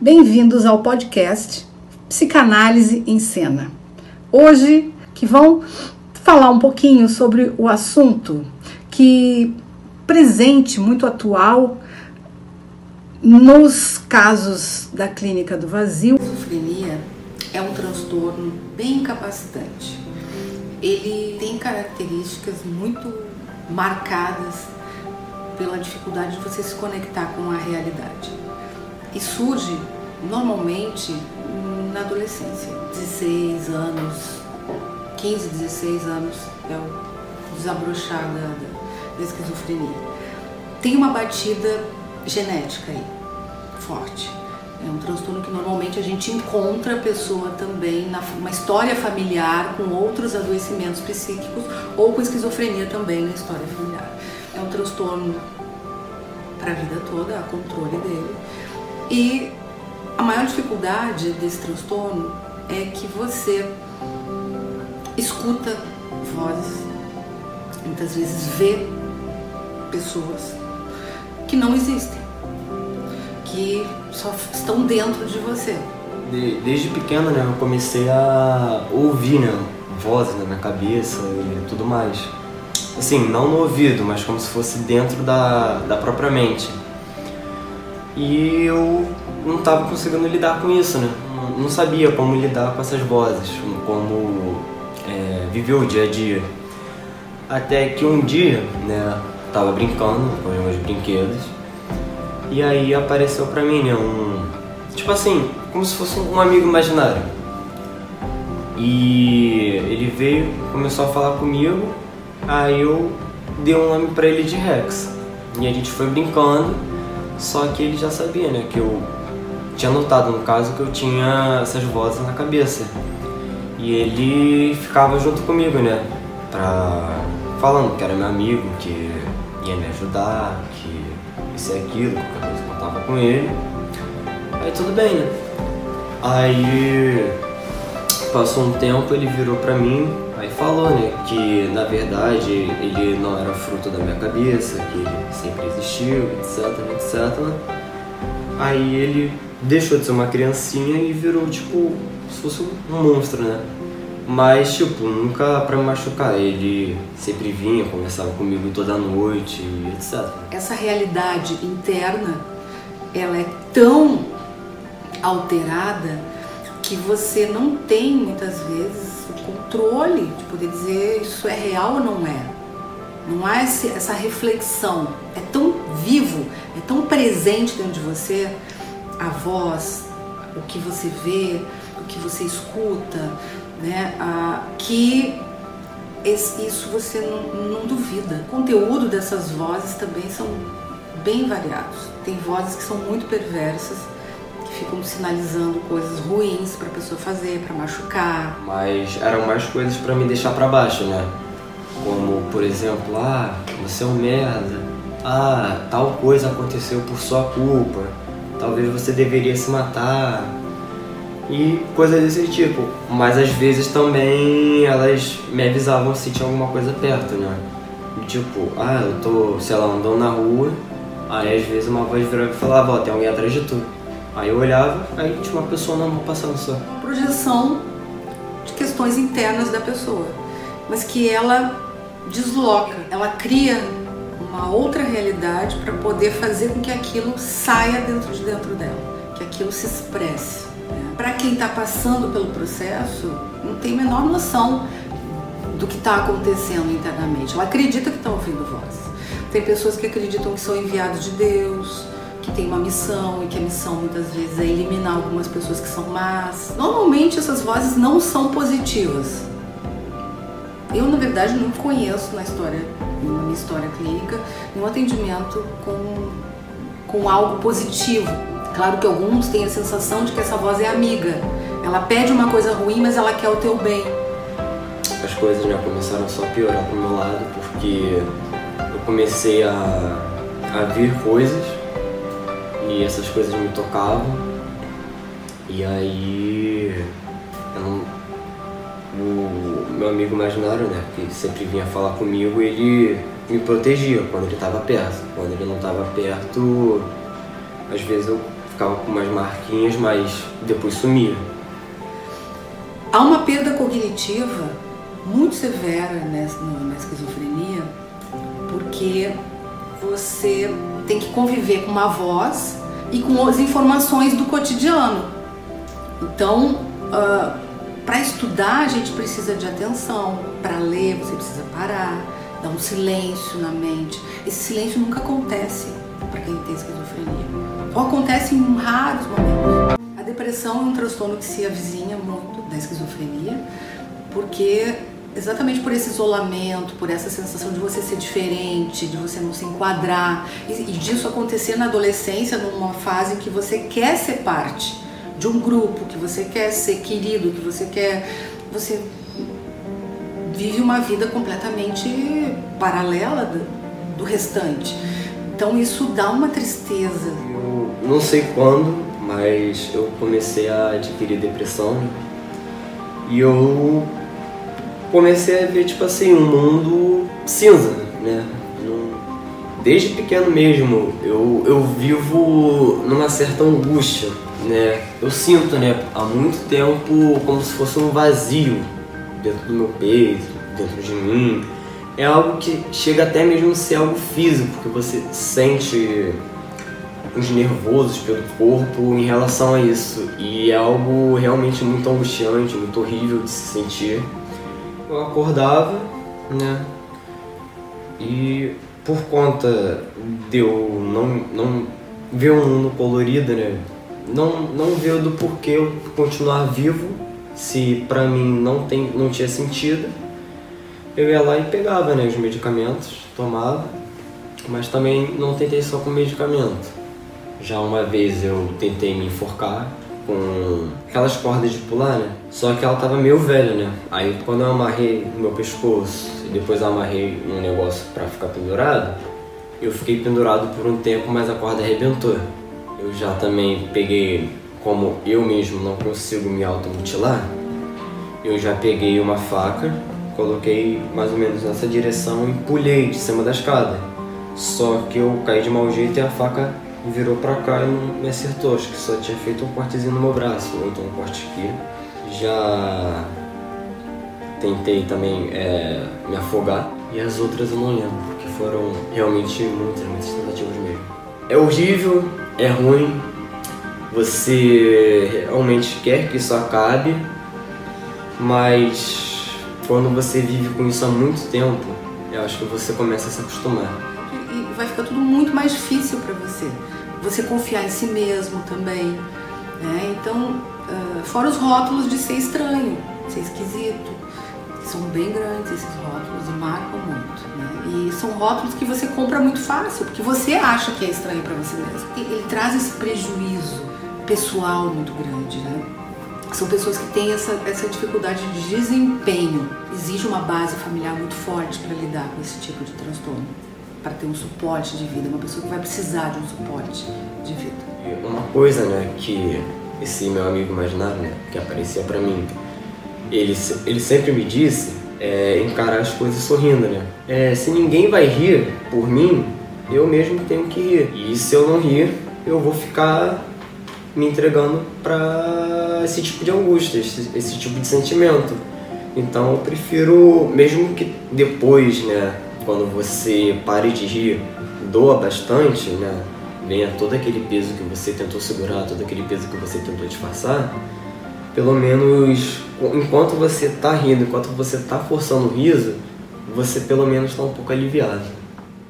Bem-vindos ao podcast Psicanálise em Cena. Hoje que vão falar um pouquinho sobre o assunto que presente, muito atual nos casos da clínica do vazio. A esquizofrenia é um transtorno bem incapacitante. Ele tem características muito marcadas pela dificuldade de você se conectar com a realidade. E surge normalmente na adolescência, 16 anos, 15, 16 anos é o desabrochar da, da esquizofrenia. Tem uma batida genética aí, forte. É um transtorno que normalmente a gente encontra a pessoa também na uma história familiar com outros adoecimentos psíquicos ou com esquizofrenia também na história familiar. É um transtorno para a vida toda, há controle dele. E a maior dificuldade desse transtorno é que você escuta vozes, muitas vezes vê pessoas que não existem, que só estão dentro de você. De, desde pequeno, né, eu comecei a ouvir, né, vozes na minha cabeça e tudo mais. Assim, não no ouvido, mas como se fosse dentro da, da própria mente. E eu não estava conseguindo lidar com isso, né? Não sabia como lidar com essas vozes, como é, viver o dia a dia. Até que um dia, né, tava brincando com os meus brinquedos e aí apareceu pra mim, né, um. Tipo assim, como se fosse um amigo imaginário. E ele veio, começou a falar comigo, aí eu dei um nome pra ele de Rex. E a gente foi brincando, só que ele já sabia, né, que eu tinha notado no caso que eu tinha essas vozes na cabeça. E ele ficava junto comigo, né? Pra... Falando que era meu amigo, que ia me ajudar, que isso e aquilo, que eu tava com ele. Aí tudo bem, né? Aí passou um tempo, ele virou pra mim, aí falou, né, que na verdade ele não era fruto da minha cabeça, que ele sempre existiu, etc, etc. Aí ele deixou de ser uma criancinha e virou tipo se fosse um monstro, né? Mas, tipo, nunca pra me machucar. Ele sempre vinha, conversava comigo toda noite, etc. Essa realidade interna, ela é tão alterada que você não tem muitas vezes o controle de poder dizer isso é real ou não é. Não há esse, essa reflexão. É tão vivo, é tão presente dentro de você a voz, o que você vê, o que você escuta, né? Ah, que esse, isso você não, não duvida. O conteúdo dessas vozes também são bem variados. Tem vozes que são muito perversas, ficam sinalizando coisas ruins para a pessoa fazer, para machucar. Mas eram mais coisas para me deixar para baixo, né? Como, por exemplo, ah, você é um merda. Ah, tal coisa aconteceu por sua culpa. Talvez você deveria se matar e coisas desse tipo. Mas às vezes também elas me avisavam se tinha alguma coisa perto, né? Tipo, ah, eu tô, sei lá, andando na rua, aí às vezes uma voz virava e falava, ó, tem alguém atrás de tu. Aí eu olhava, aí tinha uma pessoa normal passando só. Projeção de questões internas da pessoa, mas que ela desloca, ela cria uma outra realidade para poder fazer com que aquilo saia dentro de dentro dela, que aquilo se expresse para quem está passando pelo processo, não tem a menor noção do que está acontecendo internamente. Ela acredita que está ouvindo voz. Tem pessoas que acreditam que são enviados de Deus, tem uma missão e que a missão muitas vezes é eliminar algumas pessoas que são más. Normalmente essas vozes não são positivas. Eu, na verdade, não conheço na história, na minha história clínica, nenhum atendimento com, com algo positivo Claro que alguns têm a sensação de que essa voz é amiga. Ela pede uma coisa ruim, mas ela quer o teu bem. As coisas já começaram só a piorar pro meu lado, porque eu comecei a, a ver coisas e essas coisas me tocavam. E aí não, o meu amigo imaginário, né, que sempre vinha falar comigo, ele me protegia quando ele estava perto. Quando ele não estava perto, às vezes eu ficava com umas marquinhas, mas depois sumia. Há uma perda cognitiva muito severa nessa, na esquizofrenia, porque você tem que conviver com uma voz e com as informações do cotidiano. Então, uh, ah, para estudar, a gente precisa de atenção. Para ler, você precisa parar, dar um silêncio na mente. Esse silêncio nunca acontece para quem tem esquizofrenia. Ou acontece em raros momentos. A depressão é um transtorno que se avizinha muito da esquizofrenia, porque exatamente por esse isolamento, por essa sensação de você ser diferente, de você não se enquadrar, e, e disso acontecer na adolescência, numa fase em que você quer ser parte de um grupo, que você quer ser querido, que você quer. Você vive uma vida completamente paralela do, do restante. Então isso dá uma tristeza. Eu não sei quando, mas eu comecei a adquirir depressão e eu comecei a ver, tipo assim, um mundo cinza, né? Desde pequeno mesmo, eu, eu vivo numa certa angústia, né? Eu sinto, né, há muito tempo como se fosse um vazio dentro do meu peito, dentro de mim. É algo que chega até mesmo a ser algo físico, porque você sente uns nervosos pelo corpo em relação a isso. E é algo realmente muito angustiante, muito horrível de se sentir eu acordava, né? E por conta de eu não, não ver um mundo colorido, né? Não, não ver do porquê eu continuar vivo, se pra mim não, tem, não tinha sentido, eu ia lá e pegava né, os medicamentos, tomava, mas também não tentei só com medicamento. Já uma vez eu tentei me enforcar, com aquelas cordas de pular, né? Só que ela tava meio velha, né? Aí quando eu amarrei no meu pescoço e depois amarrei um negócio para ficar pendurado, eu fiquei pendurado por um tempo, mas a corda arrebentou. Eu já também peguei, como eu mesmo não consigo me automutilar, eu já peguei uma faca, coloquei mais ou menos nessa direção e pulei de cima da escada. Só que eu caí de mau jeito e a faca virou pra cá e me acertou. Acho que só tinha feito um cortezinho no meu braço, ou então um corte aqui. Já tentei também é, me afogar e as outras eu não lembro, porque foram realmente muitas, muitas tentativas mesmo. É horrível, é ruim, você realmente quer que isso acabe, mas quando você vive com isso há muito tempo, eu acho que você começa a se acostumar. Vai ficar tudo muito mais difícil para você você confiar em si mesmo também. Né? Então, uh, fora os rótulos de ser estranho, ser esquisito, são bem grandes esses rótulos e marcam muito. Né? E são rótulos que você compra muito fácil, porque você acha que é estranho para você mesmo. Ele traz esse prejuízo pessoal muito grande. Né? São pessoas que têm essa, essa dificuldade de desempenho. Exige uma base familiar muito forte para lidar com esse tipo de transtorno para ter um suporte de vida, uma pessoa que vai precisar de um suporte de vida. Uma coisa, né, que esse meu amigo imaginário, né, que aparecia para mim, ele, ele sempre me disse é encarar as coisas sorrindo, né? É, se ninguém vai rir por mim, eu mesmo tenho que rir. E se eu não rir, eu vou ficar me entregando para esse tipo de angústia, esse, esse tipo de sentimento. Então eu prefiro, mesmo que depois, né, quando você pare de rir, doa bastante, né? Venha todo aquele peso que você tentou segurar, todo aquele peso que você tentou disfarçar, pelo menos enquanto você está rindo, enquanto você está forçando o riso, você pelo menos está um pouco aliviado.